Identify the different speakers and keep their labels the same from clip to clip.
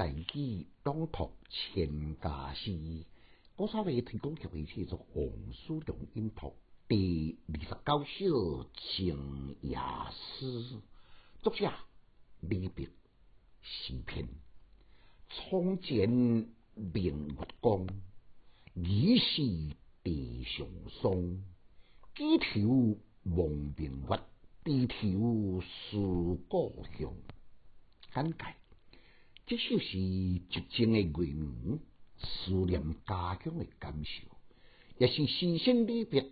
Speaker 1: 大举朗读千家诗，我稍微提供给一切做王叔良音读第二十九首情夜诗，作者李白诗篇。从前明月光，疑是地上霜。举头望明月，低头思故乡。简介。这首是绝情的月圆，思念家乡的感受，也是诗仙李白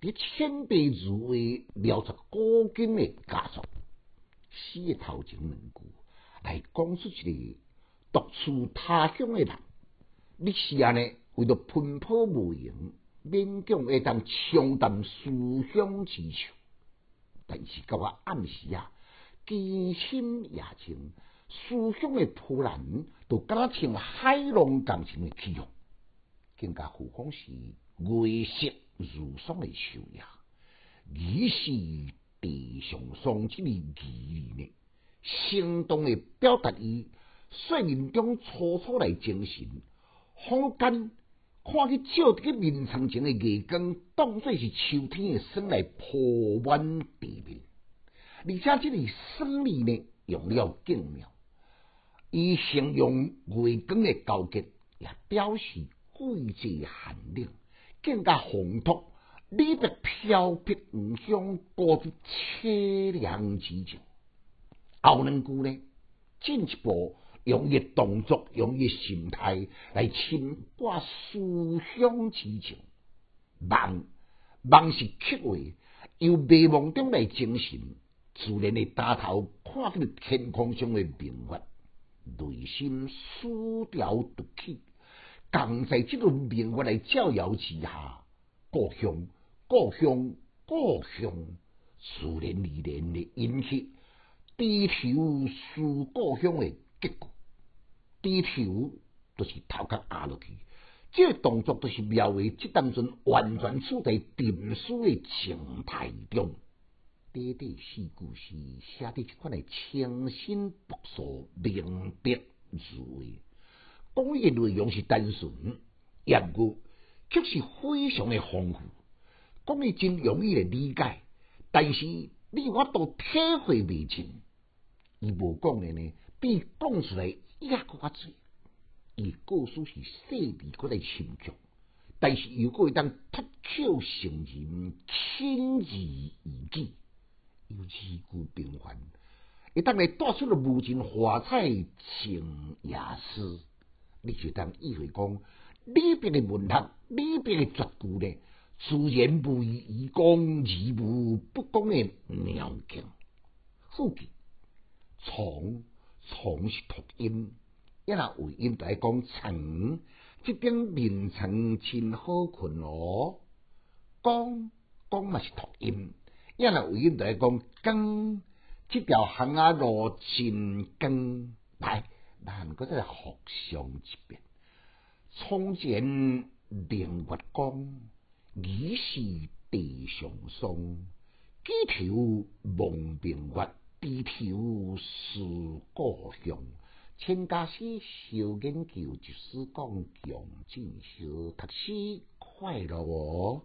Speaker 1: 伫千百字话描述古今的佳作。诗的头前两句来讲出一个独处他乡的人，你是安尼为着奔波无用，勉强会当承担思乡之愁，但是到我暗时啊，凄心也静。思乡的波澜，都敢若像海浪共情的起用，更加何况是月色如霜的秋夜。疑是地上霜，这个疑呢，生动的表达伊睡眠中初初来精神，坊间看去照伫个面床前的月光，当作是秋天的霜来铺满地面，而且这个霜里呢，用了更妙。以形容月光的交结，也表示季节寒冷，更加烘托李白飘泊异乡孤独凄凉之情。后两句呢，进一步用伊动作，用伊心态来深化思乡之情。梦梦是曲话，由美梦中来精神，自然的打头看到天空上的明月。内心丝条独起，刚在这个明月来照耀之下，故乡，故乡，故乡，自然而然的引起低头思故乡的结果。低头就是头壳压落去，这个动作都是描绘这当中完全处在沉思的情态中。短短四句诗，写得一款来清新朴素、明白字话。讲伊内容是单纯，言语却是非常的丰富。讲伊真容易来理解，但是你我都体会未尽。伊无讲的呢，比讲出来也更加多。伊故事是细腻过来深刻，但是又会当脱口成人，轻而易举。有字句平凡，一旦来带出了无尽华彩情雅诗，你就当意会讲里边的文学，里边的绝句呢，自然不以以讲而无不讲的妙境。副句从从是读音，一若尾音来讲床，这边眠床真好困哦。讲讲嘛是读音。因为为因在讲更，这条巷啊路真更，来，咱搁再复上一遍。从前明月光，疑是地上霜。举头望明月，低头思故乡。千家诗小研究，就是讲强进修读书快乐哦。